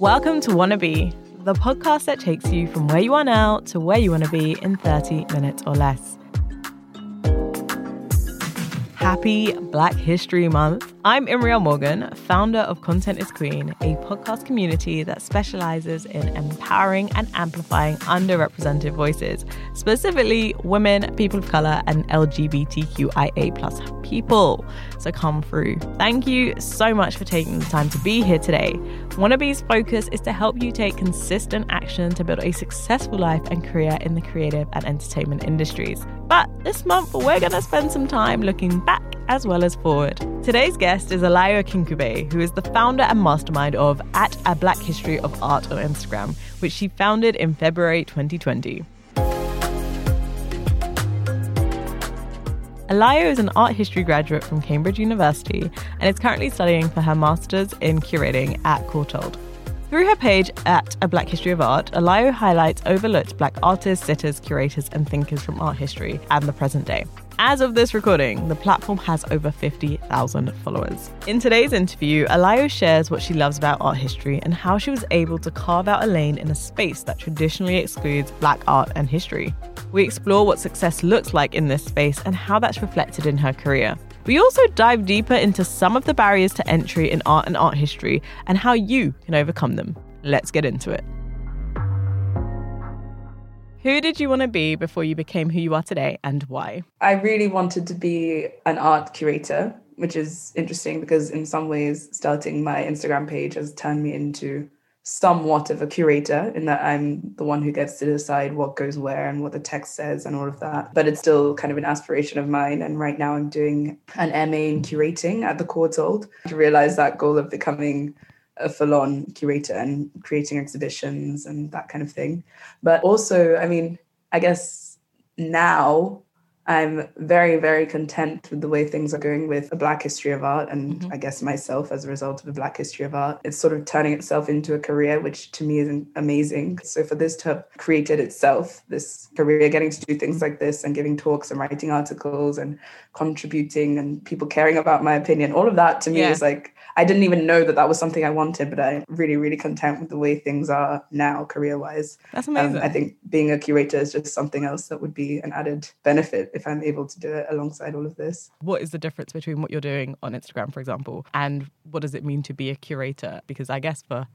Welcome to Wannabe, the podcast that takes you from where you are now to where you want to be in 30 minutes or less. Happy Black History Month. I'm Imriel Morgan, founder of Content is Queen, a podcast community that specializes in empowering and amplifying underrepresented voices, specifically women, people of color, and LGBTQIA people. So come through. Thank you so much for taking the time to be here today. Wannabe's focus is to help you take consistent action to build a successful life and career in the creative and entertainment industries. But this month, we're going to spend some time looking back as well as forward. Today's guest is Alayo Akinkugbe, who is the founder and mastermind of At a Black History of Art on Instagram, which she founded in February 2020. Alayo is an art history graduate from Cambridge University and is currently studying for her master's in curating at Courtauld. Through her page at A Black History of Art, Alayo highlights overlooked black artists, sitters, curators, and thinkers from art history and the present day. As of this recording, the platform has over 50,000 followers. In today's interview, Alayo shares what she loves about art history and how she was able to carve out a lane in a space that traditionally excludes black art and history. We explore what success looks like in this space and how that's reflected in her career. We also dive deeper into some of the barriers to entry in art and art history and how you can overcome them. Let's get into it. Who did you want to be before you became who you are today and why? I really wanted to be an art curator, which is interesting because, in some ways, starting my Instagram page has turned me into somewhat of a curator in that I'm the one who gets to decide what goes where and what the text says and all of that. But it's still kind of an aspiration of mine. And right now I'm doing an MA in curating at the Courtauld to realize that goal of becoming a full-on curator and creating exhibitions and that kind of thing. But also, I mean, I guess now I'm very, very content with the way things are going with a Black history of art. And mm-hmm. I guess myself, as a result of a Black history of art, it's sort of turning itself into a career, which to me is amazing. So for this to have created itself, this career, getting to do things like this and giving talks and writing articles and contributing and people caring about my opinion, all of that to me yeah. is like, I didn't even know that that was something I wanted, but I'm really, really content with the way things are now, career wise. That's amazing. Um, I think being a curator is just something else that would be an added benefit if I'm able to do it alongside all of this. What is the difference between what you're doing on Instagram, for example, and what does it mean to be a curator? Because I guess for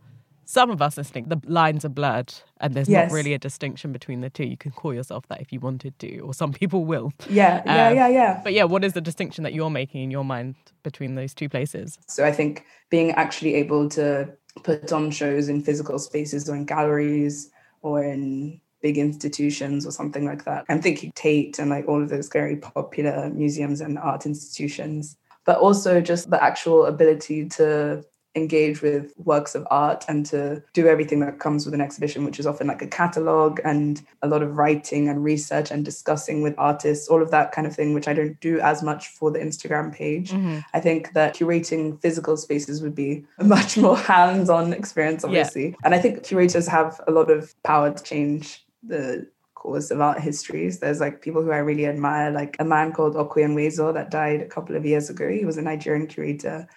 some of us listening, the lines are blurred and there's yes. not really a distinction between the two. You can call yourself that if you wanted to, or some people will. Yeah, yeah, um, yeah, yeah. But yeah, what is the distinction that you're making in your mind between those two places? So I think being actually able to put on shows in physical spaces or in galleries or in big institutions or something like that. I'm thinking Tate and like all of those very popular museums and art institutions, but also just the actual ability to engage with works of art and to do everything that comes with an exhibition, which is often like a catalogue and a lot of writing and research and discussing with artists, all of that kind of thing, which I don't do as much for the Instagram page. Mm-hmm. I think that curating physical spaces would be a much more hands on experience, obviously. Yeah. And I think curators have a lot of power to change the course of art histories. There's like people who I really admire, like a man called Okwui Enwezor that died a couple of years ago. He was a Nigerian curator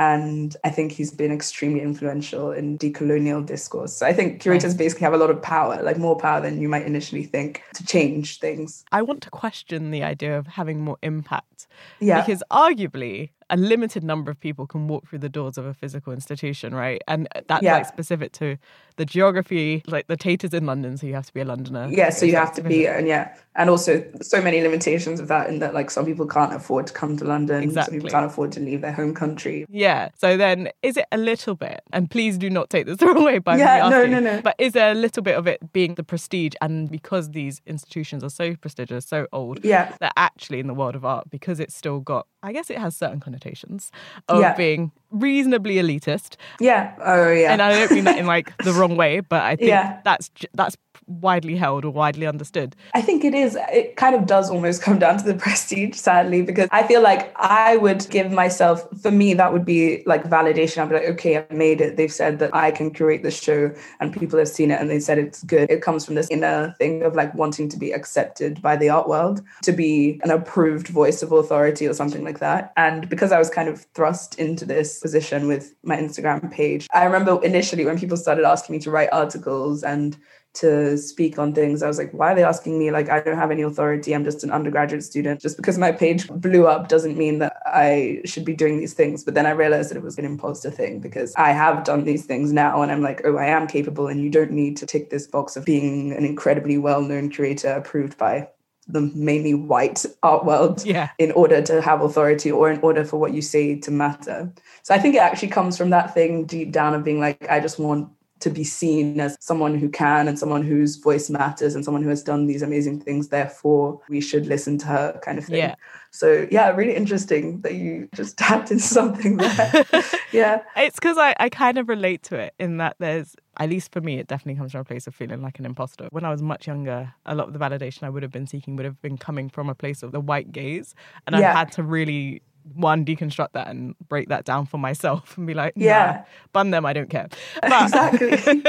and I think he's been extremely influential in decolonial discourse. So I think curators basically have a lot of power, like more power than you might initially think, to change things. I want to question the idea of having more impact. Yeah. Because arguably, a limited number of people can walk through the doors of a physical institution, right? And that's yeah. like specific to the geography, like the Tate is in London, so you have to be a Londoner. Yeah, so you have to be, and yeah, and also so many limitations of that, in that like some people can't afford to come to London, exactly. some people can't afford to leave their home country. Yeah, so then is it a little bit, and please do not take this the wrong way by yeah, me asking, no, no, no, but is there a little bit of it being the prestige, and because these institutions are so prestigious, so old, yeah, that actually in the world of art, because it's still got, I guess it has certain kind of connotations of Yeah. being reasonably elitist. Yeah. Oh, yeah. And I don't mean that in like the wrong way, but I think Yeah. that's that's widely held or widely understood. I think it is. It kind of does almost come down to the prestige, sadly, because I feel like I would give myself, for me, that would be like validation. I'd be like, okay, I've made it. They've said that I can curate the show and people have seen it and they said it's good. It comes from this inner thing of like wanting to be accepted by the art world, to be an approved voice of authority or something like that. And because I was kind of thrust into this position with my Instagram page, I remember initially when people started asking me to write articles and to speak on things. I was like, why are they asking me? Like, I don't have any authority. I'm just an undergraduate student. Just because my page blew up doesn't mean that I should be doing these things. But then I realized that it was an imposter thing because I have done these things now. And I'm like, oh, I am capable. And you don't need to tick this box of being an incredibly well known curator approved by the mainly white art world Yeah. in order to have authority or in order for what you say to matter. So I think it actually comes from that thing deep down of being like, I just want to be seen as someone who can and someone whose voice matters and someone who has done these amazing things. Therefore, we should listen to her kind of thing. Yeah. So yeah, really interesting that you just tapped into something there. yeah. It's because I, I kind of relate to it in that there's, at least for me, it definitely comes from a place of feeling like an imposter. When I was much younger, a lot of the validation I would have been seeking would have been coming from a place of the white gaze. And I've had to really, one, deconstruct that and break that down for myself and be like, Yeah. yeah, bun them, I don't care. But, Exactly.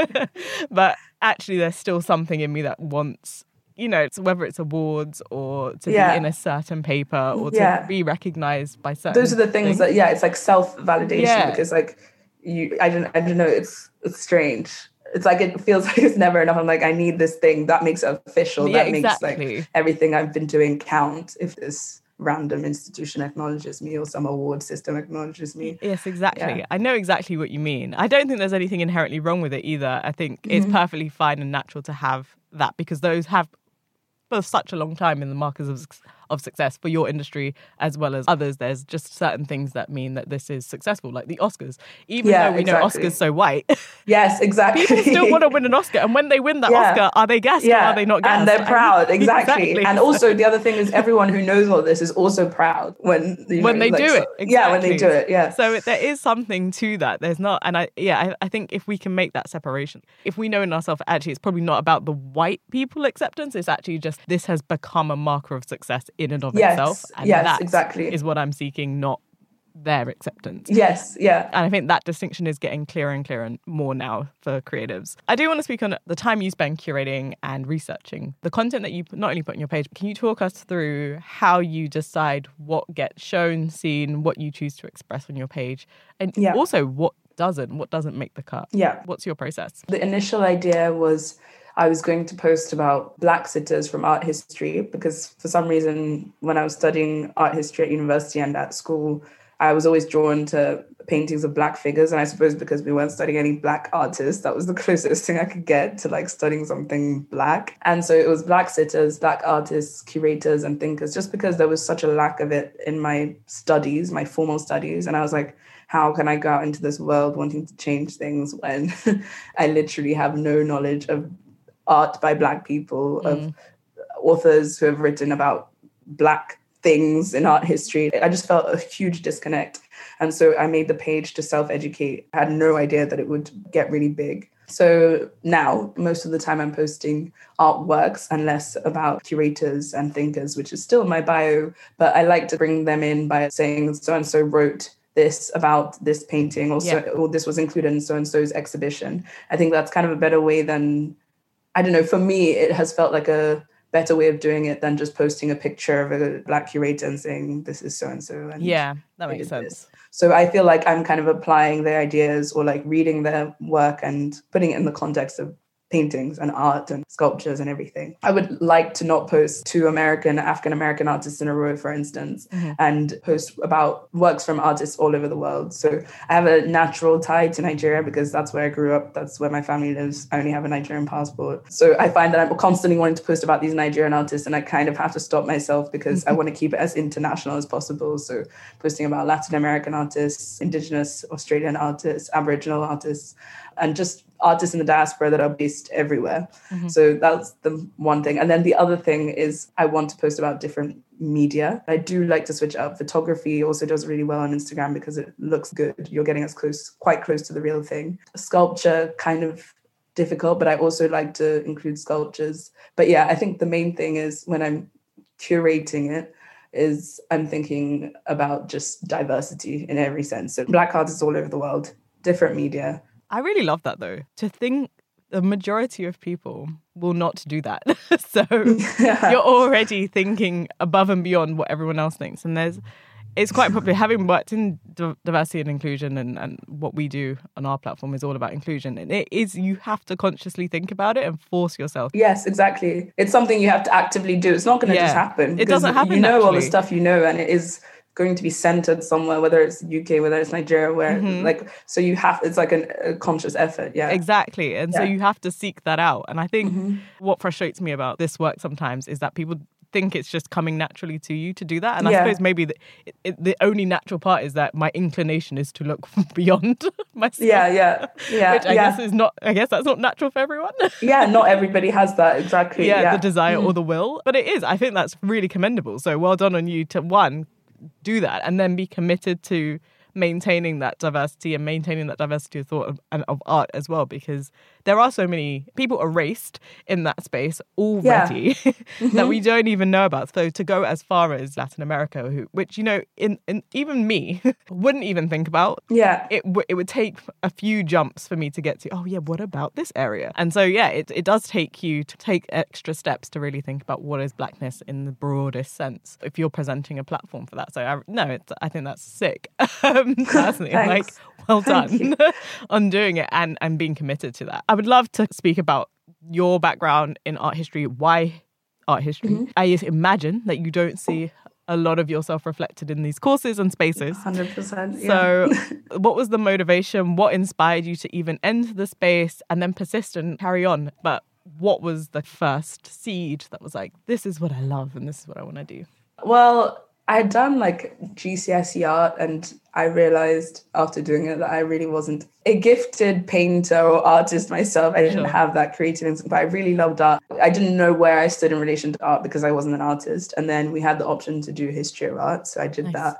but actually, there's still something in me that wants. You know, it's whether it's awards or to Yeah. be in a certain paper or to Yeah. be recognized by certain. Those are the things, that yeah, it's like self validation Yeah. because like you, I don't, I don't know, it's it's strange. It's like it feels like it's never enough. I'm like, I need this thing that makes it official. That makes like everything I've been doing count. If this random institution acknowledges me or some award system acknowledges me. Yes, exactly. Yeah. I know exactly what you mean. I don't think there's anything inherently wrong with it either. I think it's Mm-hmm. perfectly fine and natural to have that because those have for such a long time in the markers of, of success for your industry as well as others. There's just certain things that mean that this is successful, like the Oscars. Even Yeah, though we know. Oscars so white, Yes, exactly. people still want to win an Oscar. And when they win that Yeah. Oscar, are they gassed or are they not gassed? And they're proud, exactly. Exactly. And also the other thing is everyone who knows all this is also proud when you when know, they like, do so- it. Yeah, when they do it. Yeah. So there is something to that. There's not, and I yeah, I, I think if we can make that separation, if we know in ourselves actually, it's probably not about the white people acceptance. It's actually just this has become a marker of success in and of Yes, itself, and yes, that exactly. is what I'm seeking, not their acceptance. yes. Yeah. And I think that distinction is getting clearer and clearer and more now for creatives. I do want to speak on the time you spend curating and researching the content that you not only put on your page. But can you talk us through how you decide what gets shown, seen, what you choose to express on your page, and Yeah. also what doesn't, what doesn't make the cut? Yeah. What's your process? The initial idea was I was going to post about black sitters from art history because for some reason, when I was studying art history at university and at school, I was always drawn to paintings of black figures. And I suppose because we weren't studying any black artists, that was the closest thing I could get to like studying something black. And so it was black sitters, black artists, curators, and thinkers, just because there was such a lack of it in my studies, my formal studies. And I was like, how can I go out into this world wanting to change things when I literally have no knowledge of art by Black people, of mm. authors who have written about Black things in art history? I just felt a huge disconnect. And so I made the page to self educate. I had no idea that it would get really big. So now, most of the time, I'm posting artworks and less about curators and thinkers, which is still my bio. But I like to bring them in by saying so and so wrote this about this painting, or, so, Yeah. or this was included in so and so's exhibition. I think that's kind of a better way than, I don't know, for me, it has felt like a better way of doing it than just posting a picture of a black curator and saying this is so and so. And Yeah, that makes did this. sense. So I feel like I'm kind of applying their ideas or like reading their work and putting it in the context of paintings and art and sculptures and everything. I would like to not post two American, African American artists in a row, for instance, mm-hmm. and post about works from artists all over the world. So I have a natural tie to Nigeria because that's where I grew up. That's where my family lives. I only have a Nigerian passport. So I find that I'm constantly wanting to post about these Nigerian artists and I kind of have to stop myself because I mm-hmm. want to keep it as international as possible. So posting about Latin American artists, Indigenous Australian artists, Aboriginal artists, and just artists in the diaspora that are based everywhere. Mm-hmm. So that's the one thing. And then the other thing is I want to post about different media. I do like to switch up. Photography also does really well on Instagram because it looks good. You're getting as close, quite close to the real thing. Sculpture, kind of difficult, but I also like to include sculptures. But yeah, I think the main thing is when I'm curating it, is I'm thinking about just diversity in every sense. So black artists all over the world, different media. I really love that though. To think the majority of people will not do that. so yeah. you're already thinking above and beyond what everyone else thinks. And there's it's quite popular. Having worked in diversity and inclusion, and, and what we do on our platform is all about inclusion. And it is you have to consciously think about it and force yourself. Yes, exactly. It's something you have to actively do. It's not going to yeah. just happen. It doesn't happen. You know naturally. all the stuff you know, and it is going to be centered somewhere, whether it's UK, whether it's Nigeria, where mm-hmm. like so you have it's like an, a conscious effort. Yeah, exactly. And yeah. so you have to seek that out. And I think mm-hmm. what frustrates me about this work sometimes is that people think it's just coming naturally to you to do that. And yeah. I suppose maybe the, it, the only natural part is that my inclination is to look beyond myself. Yeah, yeah, yeah. Which I yeah. guess is not. I guess that's not natural for everyone. yeah, not everybody has that exactly. Yeah, yeah. the desire mm. or the will, but it is. I think that's really commendable. So well done on you to one do that and then be committed to maintaining that diversity and maintaining that diversity of thought and of art as well because there are so many people erased in that space already yeah. mm-hmm. that we don't even know about so to go as far as latin america who, which you know in, in even me wouldn't even think about yeah it, w- it would take a few jumps for me to get to oh yeah what about this area and so yeah it, it does take you to take extra steps to really think about what is blackness in the broadest sense if you're presenting a platform for that so I, no i think that's sick um, personally. like, well done on doing it and, and being committed to that. I would love to speak about your background in art history, why art history. Mm-hmm. I imagine that you don't see a lot of yourself reflected in these courses and spaces. 100%. Yeah. So, what was the motivation? What inspired you to even enter the space and then persist and carry on? But what was the first seed that was like, this is what I love and this is what I want to do? Well, I had done like GCSE art, and I realized after doing it that I really wasn't a gifted painter or artist myself. I didn't sure. have that creative instinct, but I really loved art. I didn't know where I stood in relation to art because I wasn't an artist. And then we had the option to do history of art, so I did nice. that.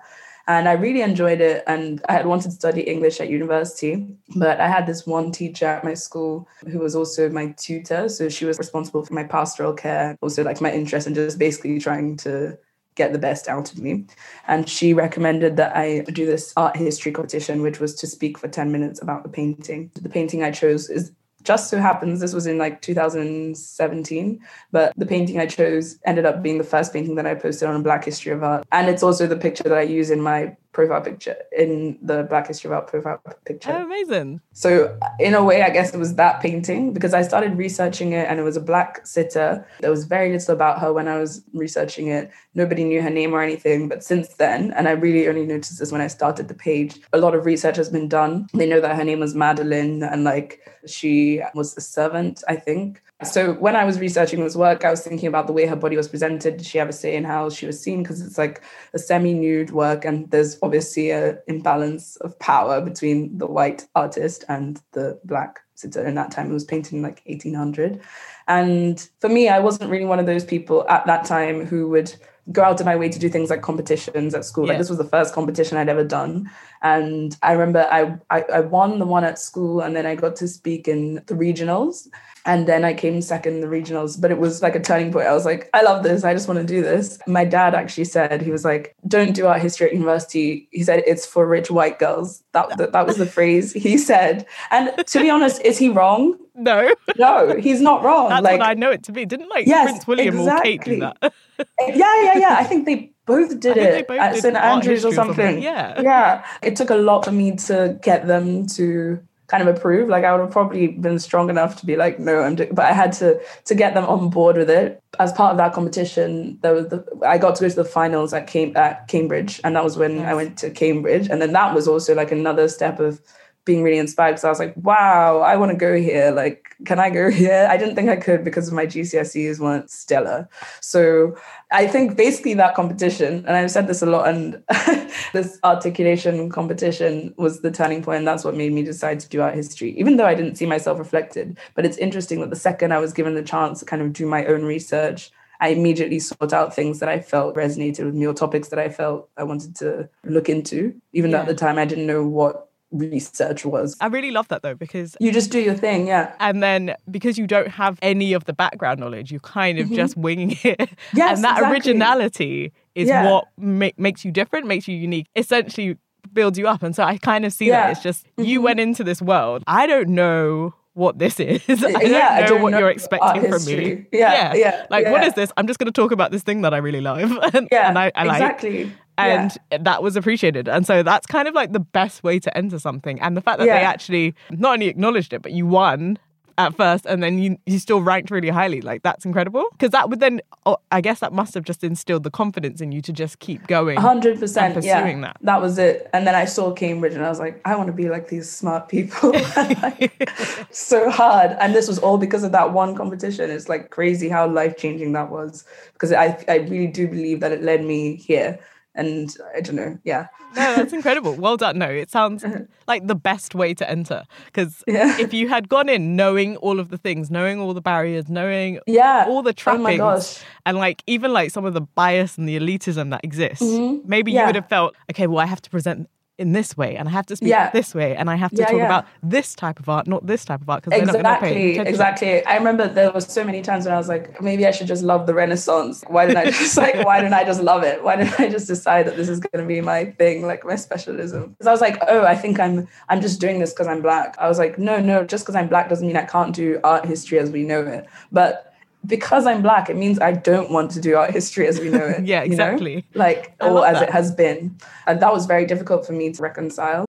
And I really enjoyed it. And I had wanted to study English at university, but I had this one teacher at my school who was also my tutor. So she was responsible for my pastoral care, also like my interest in just basically trying to get the best out of me. And she recommended that I do this art history competition, which was to speak for 10 minutes about the painting. The painting I chose is just so happens this was in like 2017 but the painting i chose ended up being the first painting that i posted on black history of art and it's also the picture that i use in my profile picture in the black history of art profile picture. Oh, amazing. So in a way i guess it was that painting because i started researching it and it was a black sitter. There was very little about her when i was researching it. Nobody knew her name or anything but since then and i really only noticed this when i started the page a lot of research has been done. They know that her name was madeleine and like she was a servant, I think. So when I was researching this work, I was thinking about the way her body was presented. Did she have a say in how she was seen? Because it's like a semi-nude work, and there's obviously an imbalance of power between the white artist and the black sitter. In that time, it was painted in like 1800. And for me, I wasn't really one of those people at that time who would go out of my way to do things like competitions at school. Yeah. Like this was the first competition I'd ever done. And I remember I, I, I won the one at school and then I got to speak in the regionals. And then I came second in the regionals, but it was like a turning point. I was like, I love this. I just want to do this. My dad actually said, he was like, don't do art history at university. He said, it's for rich white girls. That, that, that was the phrase he said. And to be honest, is he wrong? No. No, he's not wrong. That's like, what I know it to be. Didn't like yes, Prince William exactly. or Kate do that? yeah, yeah, yeah. I think they both did it both at St. Andrews or something. or something. Yeah. Yeah. It took a lot for me to get them to kind of approve. Like I would have probably been strong enough to be like, no, I'm doing, but I had to to get them on board with it. As part of that competition, there was the I got to go to the finals at Cam- at Cambridge, and that was when yes. I went to Cambridge, and then that was also like another step of being really inspired because I was like, wow, I want to go here. Like, can I go here? I didn't think I could because of my GCSEs weren't stellar. So I think basically that competition, and I've said this a lot, and this articulation competition was the turning point. And that's what made me decide to do art history, even though I didn't see myself reflected. But it's interesting that the second I was given the chance to kind of do my own research, I immediately sought out things that I felt resonated with me or topics that I felt I wanted to look into, even yeah. though at the time I didn't know what research was. I really love that though because you just do your thing, yeah. And then because you don't have any of the background knowledge, you kind of mm-hmm. just winging it. Yes, and that exactly. originality is yeah. what ma- makes you different, makes you unique. Essentially builds you up. And so I kind of see yeah. that it's just mm-hmm. you went into this world. I don't know what this is. I don't yeah, know I don't what know you're expecting from me. Yeah, yeah. yeah like, yeah. what is this? I'm just going to talk about this thing that I really love. and, yeah, and I, I exactly. Like and yeah. that was appreciated. And so that's kind of like the best way to enter something. And the fact that yeah. they actually not only acknowledged it, but you won at first and then you you still ranked really highly like that's incredible because that would then oh, i guess that must have just instilled the confidence in you to just keep going 100% pursuing yeah. that that was it and then i saw cambridge and i was like i want to be like these smart people like, so hard and this was all because of that one competition it's like crazy how life changing that was because i i really do believe that it led me here and I don't know, yeah. No, that's incredible. Well done. No, it sounds like the best way to enter because yeah. if you had gone in knowing all of the things, knowing all the barriers, knowing yeah. all the trappings, oh and like even like some of the bias and the elitism that exists, mm-hmm. maybe yeah. you would have felt okay. Well, I have to present in this way and I have to speak yeah. this way and I have to yeah, talk yeah. about this type of art, not this type of art. Because exactly, exactly. I remember there was so many times when I was like, maybe I should just love the Renaissance. Why didn't I just like? Why didn't I just love it? Why didn't I just decide that this is going to be my thing, like my specialism? Because I was like, oh, I think I'm I'm just doing this because I'm black. I was like, no, no, just because I'm black doesn't mean I can't do art history as we know it, but because I'm black, it means I don't want to do art history as we know it. yeah, exactly. You know? Like, or as that. it has been. And that was very difficult for me to reconcile.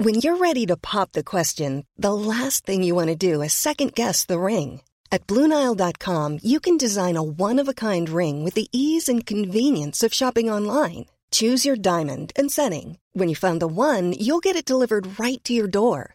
When you're ready to pop the question, the last thing you want to do is second guess the ring. At Bluenile.com, you can design a one of a kind ring with the ease and convenience of shopping online. Choose your diamond and setting. When you find the one, you'll get it delivered right to your door.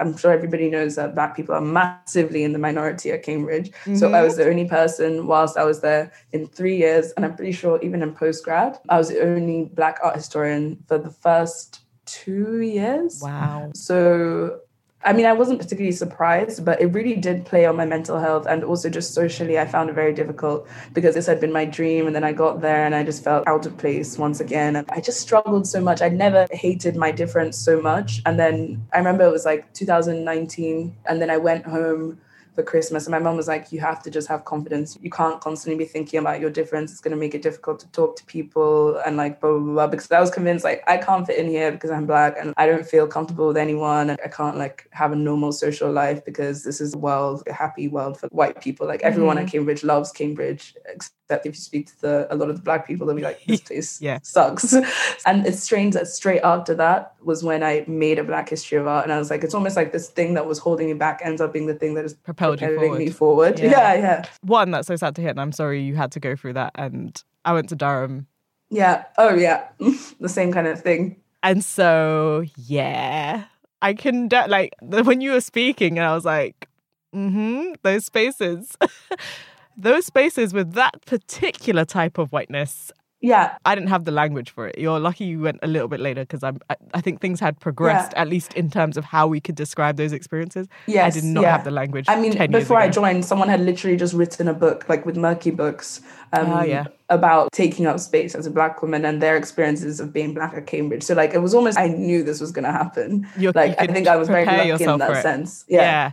I'm sure everybody knows that black people are massively in the minority at Cambridge. Mm-hmm. So I was the only person whilst I was there in three years, and I'm pretty sure even in postgrad, I was the only black art historian for the first two years. Wow. So I mean, I wasn't particularly surprised, but it really did play on my mental health. And also, just socially, I found it very difficult because this had been my dream. And then I got there and I just felt out of place once again. And I just struggled so much. I never hated my difference so much. And then I remember it was like 2019. And then I went home for Christmas. And my mom was like, You have to just have confidence. You can't constantly be thinking about your difference. It's going to make it difficult to talk to people and like blah, blah, blah. Because I was convinced, like, I can't fit in here because I'm black and I don't feel comfortable with anyone. And I can't like have a normal social life because this is a world, a happy world for white people. Like, everyone mm-hmm. at Cambridge loves Cambridge, except if you speak to the, a lot of the black people, they'll be like, This place yeah. sucks. and it's strange that straight after that was when I made a Black History of Art. And I was like, it's almost like this thing that was holding me back ends up being the thing that is propelled you forward. me forward. Yeah. yeah, yeah. One, that's so sad to hear. And I'm sorry you had to go through that. And I went to Durham. Yeah. Oh, yeah. the same kind of thing. And so, yeah, I can, de- like, when you were speaking, and I was like, mm hmm, those spaces. those spaces with that particular type of whiteness Yeah. I didn't have the language for it. You're lucky you went a little bit later because I'm. I, I think things had progressed Yeah. at least in terms of how we could describe those experiences. yeah I did not yeah. have the language. I mean, 10 years before I joined, someone had literally just written a book, like with Merky Books, um, Oh, yeah. about taking up space as a black woman and their experiences of being black at Cambridge. So, like, it was almost I knew this was going to happen. You're- like, I think I was very lucky in that sense. Yeah,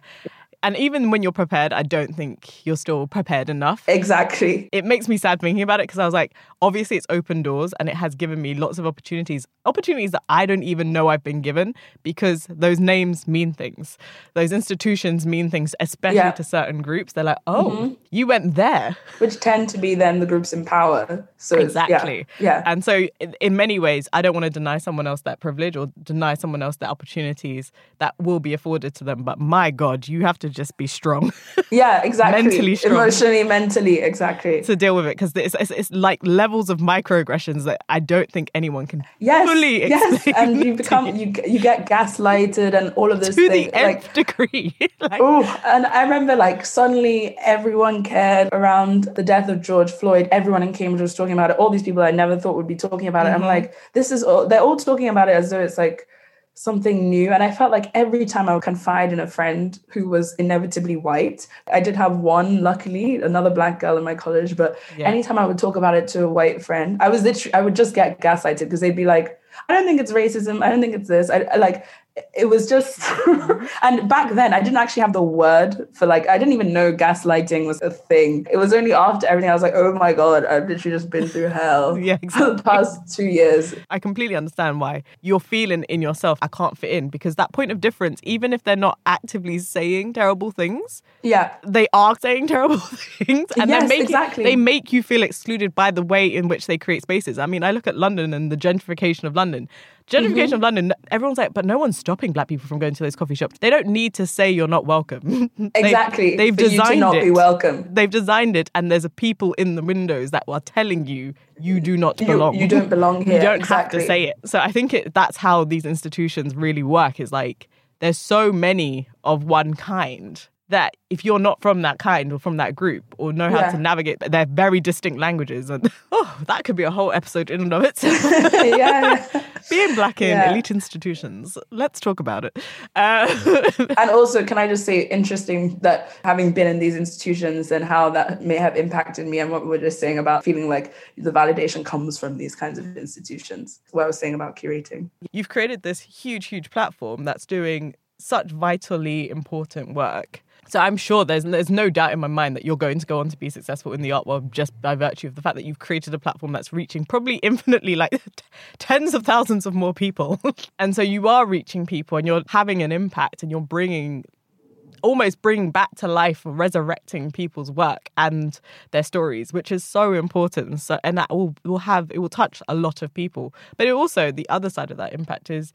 And even when you're prepared, I don't think you're still prepared enough. exactly. it makes me sad thinking about it because I was like, obviously, it's open doors and it has given me lots of opportunities, opportunities that I don't even know I've been given because those names mean things. Those institutions mean things, especially Yeah. Mm-hmm. to certain groups. They're like, oh, you went there. Which tend to be then the groups in power. So, it's- yeah, Exactly. Yeah. And so, in, in many ways, I don't want to deny someone else that privilege or deny someone else the opportunities that will be afforded to them. But my God, you have to just be strong yeah, exactly. mentally strong. Emotionally, mentally, exactly. to deal with it because it's, it's, it's like levels of microaggressions that I don't think anyone can Yes, fully yes, explain. and you become you. you you get gaslighted and all of this to thing. the nth like, degree. like, Oh, and I remember like suddenly everyone cared around the death of George Floyd. Everyone in Cambridge was talking about it. All these people I never thought would be talking about it. I'm mm-hmm. like, this is all, they're all talking about it as though it's like something new. And I felt like every time I would confide in a friend who was inevitably white, I did have one, luckily, another black girl in my college. But Yeah. anytime I would talk about it to a white friend, I was literally, I would just get gaslighted because they'd be like, I don't think it's racism. I don't think it's this. I, I like, it was just, and back then I didn't actually have the word for like, I didn't even know gaslighting was a thing. It was only after everything I was like, oh my God, I've literally just been through hell Yeah, for the past two years. I completely understand why you're feeling in yourself, I can't fit in because that point of difference, even if they're not actively saying terrible things, Yeah. they are saying terrible things and Yes, they make exactly. they make you feel excluded by the way in which they create spaces. I mean, I look at London and the gentrification of London. Gentrification Mm-hmm. of London, everyone's like, but no one's stopping black people from going to those coffee shops. They don't need to say you're not welcome. They've- Exactly. They've, you designed not it. be welcome. They've designed it, and there's a people in the windows that are telling you you do not You- belong. you don't belong here. you don't Exactly. have to say it. So I think it, that's how these institutions really work. Is like there's so many of one kind that if you're not from that kind or from that group or know how Yeah. to navigate, they're very distinct languages and oh, that could be a whole episode in and of itself. yeah, yeah. Being black in Yeah. elite institutions. Let's talk about it. Uh, and also can i just say interesting that having been in these institutions and how that may have impacted me and what we were just saying about feeling like the validation comes from these kinds of institutions what i was saying about curating you've created this huge, huge platform that's doing such vitally important work. So I'm sure there's there's no doubt in my mind that you're going to go on to be successful in the art world just by virtue of the fact that you've created a platform that's reaching probably infinitely like tens of thousands of more people. and so you are reaching people and you're having an impact and you're bringing almost bringing back to life resurrecting people's work and their stories which is so important so and that will will have it will touch a lot of people but it also the other side of that impact is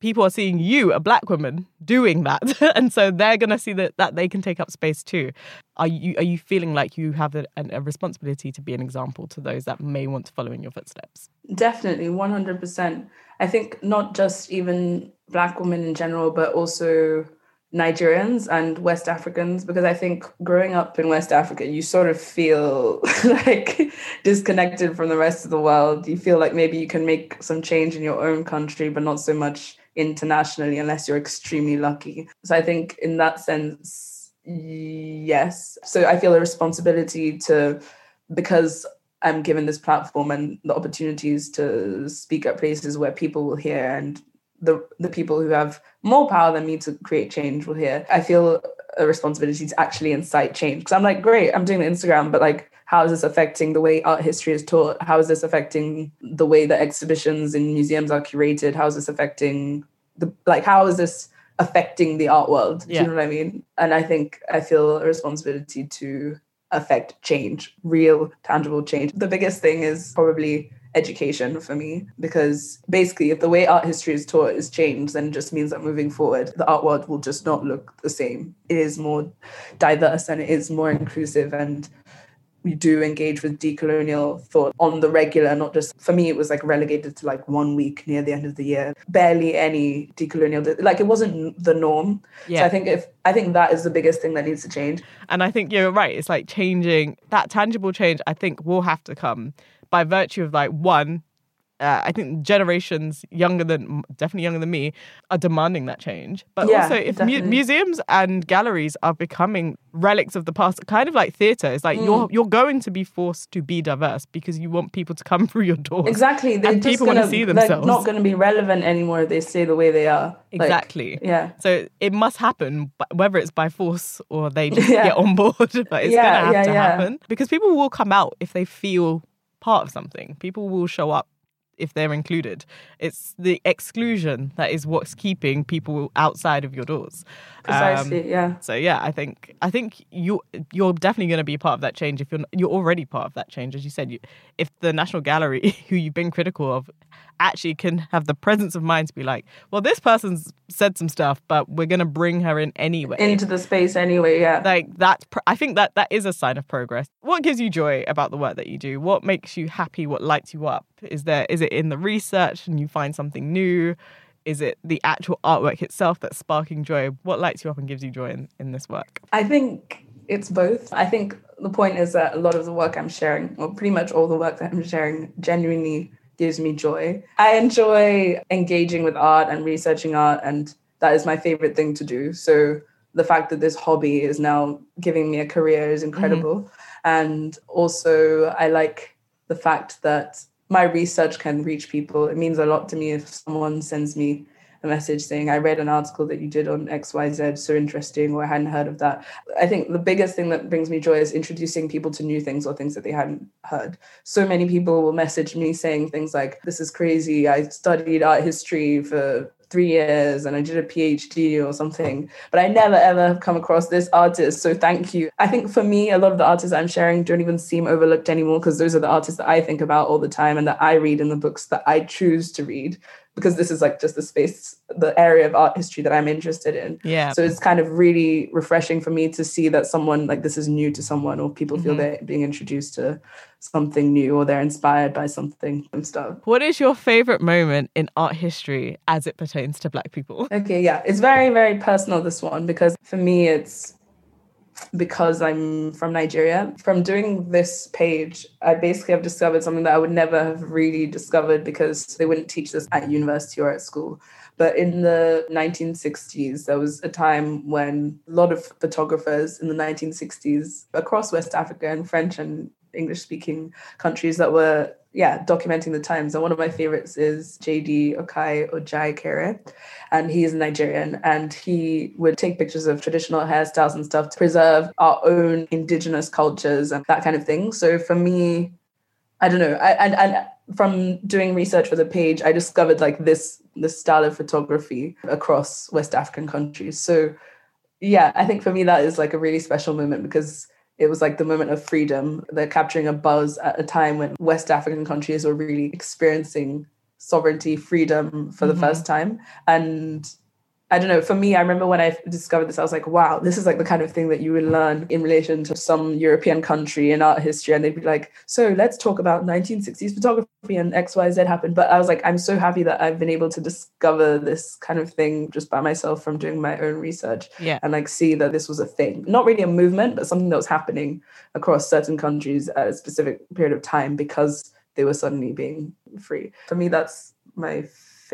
people are seeing you a black woman doing that. And so they're going to see that that they can take up space too. Are you are you feeling like you have a, a responsibility to be an example to those that may want to follow in your footsteps? Definitely 100% i think not just even black women in general but also Nigerians and West Africans because I think growing up in West Africa, you sort of feel like disconnected from the rest of the world. You feel like maybe you can make some change in your own country, but not so much internationally unless you're extremely lucky. So I think in that sense, yes. So I feel a responsibility to, because I'm given this platform and the opportunities to speak at places where people will hear and the the people who have more power than me to create change will hear. I feel a responsibility to actually incite change because I'm like, great, I'm doing the Instagram, but like, how is this affecting the way art history is taught? How is this affecting the way that exhibitions in museums are curated? How is this affecting the like? How is this affecting the art world? Do Yeah. you know what I mean? And I think I feel a responsibility to affect change, real, tangible change. The biggest thing is probably education for me because basically if the way art history is taught is changed then it just means that moving forward the art world will just not look the same it is more diverse and it is more inclusive and we do engage with decolonial thought on the regular, not just for me, it was like relegated to like one week near the end of the year. Barely any decolonial, like it wasn't the norm. Yeah. So I think if I think that is the biggest thing that needs to change. And I think you're right. It's like changing that tangible change, I think will have to come by virtue of like one uh, I think generations younger than definitely younger than me are demanding that change. But Yeah, also, if mu- museums and galleries are becoming relics of the past, kind of like theatre, it's like you're you're going to be forced to be diverse because you want people to come through your door. Exactly. They're and just people want gonna, to see They're themselves. not going to be relevant anymore if they stay the way they are. Like, Exactly. yeah. So it must happen, whether it's by force or they just Yeah. get on board. But it's Yeah, gonna have yeah, to happen because people will come out if they feel part of something. People will show up if they're included. It's the exclusion that is what's keeping people outside of your doors. Precisely. Um, yeah. so yeah, I think I think you you're definitely going to be part of that change if you're you're already part of that change, as you said. You, if the National Gallery, who you've been critical of, actually can have the presence of mind to be like, well, this person's said some stuff, but we're going to bring her in anyway. Into the space anyway. Yeah. like that, pr- I think that that is a sign of progress. What gives you joy about the work that you do? What makes you happy? What lights you up? Is there is it in the research and you find something new? Is it the actual artwork itself that's sparking joy? What lights you up and gives you joy in, in this work? I think it's both. I think the point is that a lot of the work I'm sharing, or pretty much all the work that I'm sharing, genuinely gives me joy. I enjoy engaging with art and researching art, and that is my favorite thing to do. So the fact that this hobby is now giving me a career is mm-hmm. incredible. And also, I like the fact that my research can reach people. It means a lot to me if someone sends me a message saying, I read an article that you did on XYZ, so interesting, or I hadn't heard of that. I think the biggest thing that brings me joy is introducing people to new things or things that they hadn't heard. So many people will message me saying things like, This is crazy. I studied art history for three years and I did a PhD or something, but I never ever have come across this artist. So thank you. I think for me, a lot of the artists I'm sharing don't even seem overlooked anymore because those are the artists that I think about all the time and that I read in the books that I choose to read because this is like just the space, the area of art history that I'm interested in. Yeah. So it's kind of really refreshing for me to see that someone like this is new to someone or people feel mm-hmm. they're being introduced to something new or they're inspired by something and stuff. What is your favorite moment in art history as it pertains to Black people? Okay, yeah. It's very, very personal, this one, because for me, it's because I'm from Nigeria. From doing this page, I basically have discovered something that I would never have really discovered because they wouldn't teach this at university or at school. But in the 1960s, there was a time when a lot of photographers in the 1960s across West Africa and French and English speaking countries that were, yeah, documenting the times. And one of my favorites is JD Okhai Ojeikere. And he is Nigerian and he would take pictures of traditional hairstyles and stuff to preserve our own indigenous cultures and that kind of thing. So for me, I don't know. I, and and from doing research for the page, I discovered like this this style of photography across West African countries. So yeah, I think for me that is like a really special moment because it was like the moment of freedom. They're capturing a buzz at a time when West African countries were really experiencing sovereignty, freedom for the mm-hmm. first time. And I don't know, for me, I remember when I discovered this, I was like, wow, this is like the kind of thing that you would learn in relation to some European country in art history. And they'd be like, so let's talk about 1960s photography and XYZ happened. But I was like, I'm so happy that I've been able to discover this kind of thing just by myself from doing my own research Yeah. and like see that this was a thing. Not really a movement, but something that was happening across certain countries at a specific period of time because they were suddenly being free. For me, that's my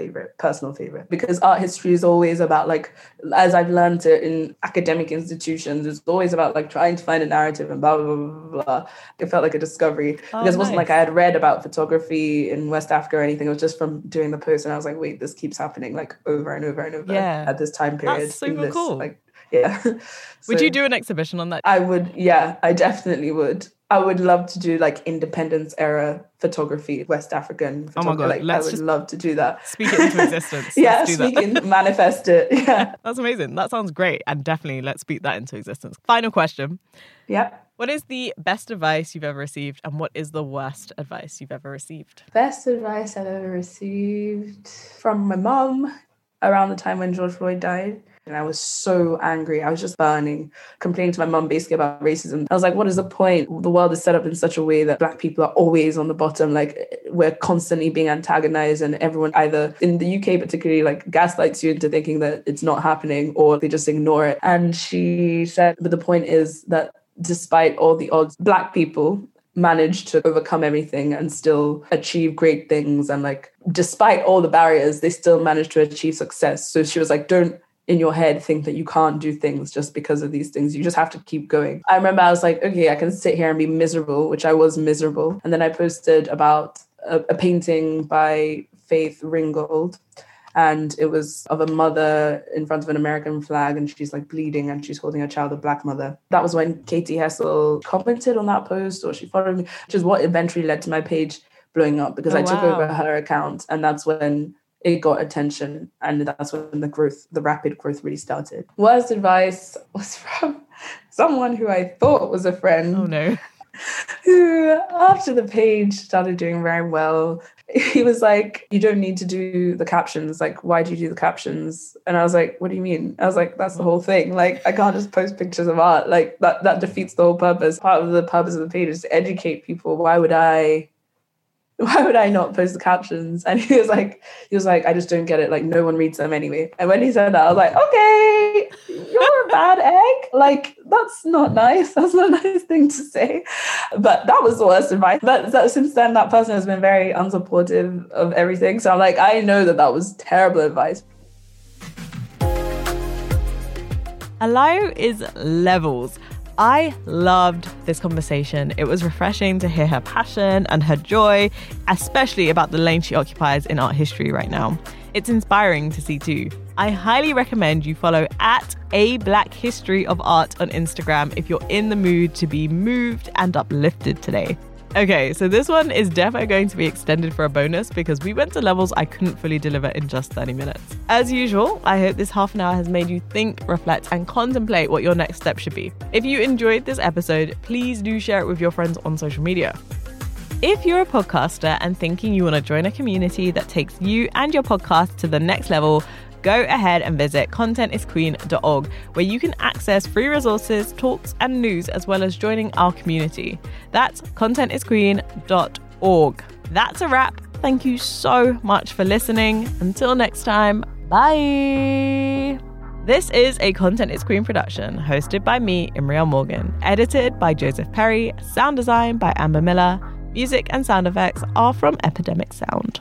favorite, personal favorite, because art history is always about like, as I've learned it in academic institutions, it's always about like trying to find a narrative and blah blah blah blah. It felt like a discovery Oh, because it wasn't nice. like I had read about photography in West Africa or anything. It was just from doing the post, and I was like, wait, this keeps happening like over and over and over Yeah. at this time period. in super this, cool. Like, yeah. Would you do an exhibition on that? I would, yeah, I definitely would. I would love to do like independence era photography, West African Oh my. God, like, I let's would just love to do that. Speak it into existence. yeah, that. speaking, manifest it. Yeah. That's amazing. That sounds great. And definitely let's speak that into existence. Final question. Yeah. What is the best advice you've ever received and what is the worst advice you've ever received? Best advice I've ever received from my mom around the time when George Floyd died. And I was so angry. I was just burning, complaining to my mum basically about racism. I was like, what is the point? The world is set up in such a way that black people are always on the bottom. Like we're constantly being antagonized and everyone either in the UK particularly like gaslights you into thinking that it's not happening or they just ignore it. And she said, but the point is that despite all the odds, black people managed to overcome everything and still achieve great things and like despite all the barriers they still managed to achieve success so she was like don't in your head think that you can't do things just because of these things you just have to keep going i remember i was like okay i can sit here and be miserable which i was miserable and then i posted about a, a painting by faith ringgold and it was of a mother in front of an American flag, and she's like bleeding, and she's holding a child, a black mother. That was when Katy Hessel commented on that post, or she followed me, which is what eventually led to my page blowing up because oh, I took wow. over her account, and that's when it got attention, and that's when the growth, the rapid growth, really started. Worst advice was from someone who I thought was a friend. Oh no who after the page started doing very well he was like, You don't need to do the captions. Like, why do you do the captions? And I was like, What do you mean? I was like, That's the whole thing. Like, I can't just post pictures of art. Like, that, that defeats the whole purpose. Part of the purpose of the page is to educate people. Why would I why would I not post the captions? And he was like, he was like, I just don't get it. Like no one reads them anyway. And when he said that, I was like, okay, you're a bad egg. Like that's not nice. That's not a nice thing to say. But that was the worst advice. But that, since then, that person has been very unsupportive of everything. So I'm like, I know that that was terrible advice. Alayo is levels. I loved this conversation. It was refreshing to hear her passion and her joy, especially about the lane she occupies in art history right now. It's inspiring to see too. I highly recommend you follow at a Black History of Art on Instagram if you're in the mood to be moved and uplifted today. Okay, so this one is definitely going to be extended for a bonus because we went to levels I couldn't fully deliver in just 30 minutes. As usual, I hope this half an hour has made you think, reflect, and contemplate what your next step should be. If you enjoyed this episode, please do share it with your friends on social media. If you're a podcaster and thinking you want to join a community that takes you and your podcast to the next level, go ahead and visit contentisqueen.org, where you can access free resources, talks, and news, as well as joining our community. That's contentisqueen.org. That's a wrap. Thank you so much for listening. Until next time, bye. This is a Content is Queen production, hosted by me, Imriel Morgan, edited by Joseph Perry, sound design by Amber Miller. Music and sound effects are from Epidemic Sound.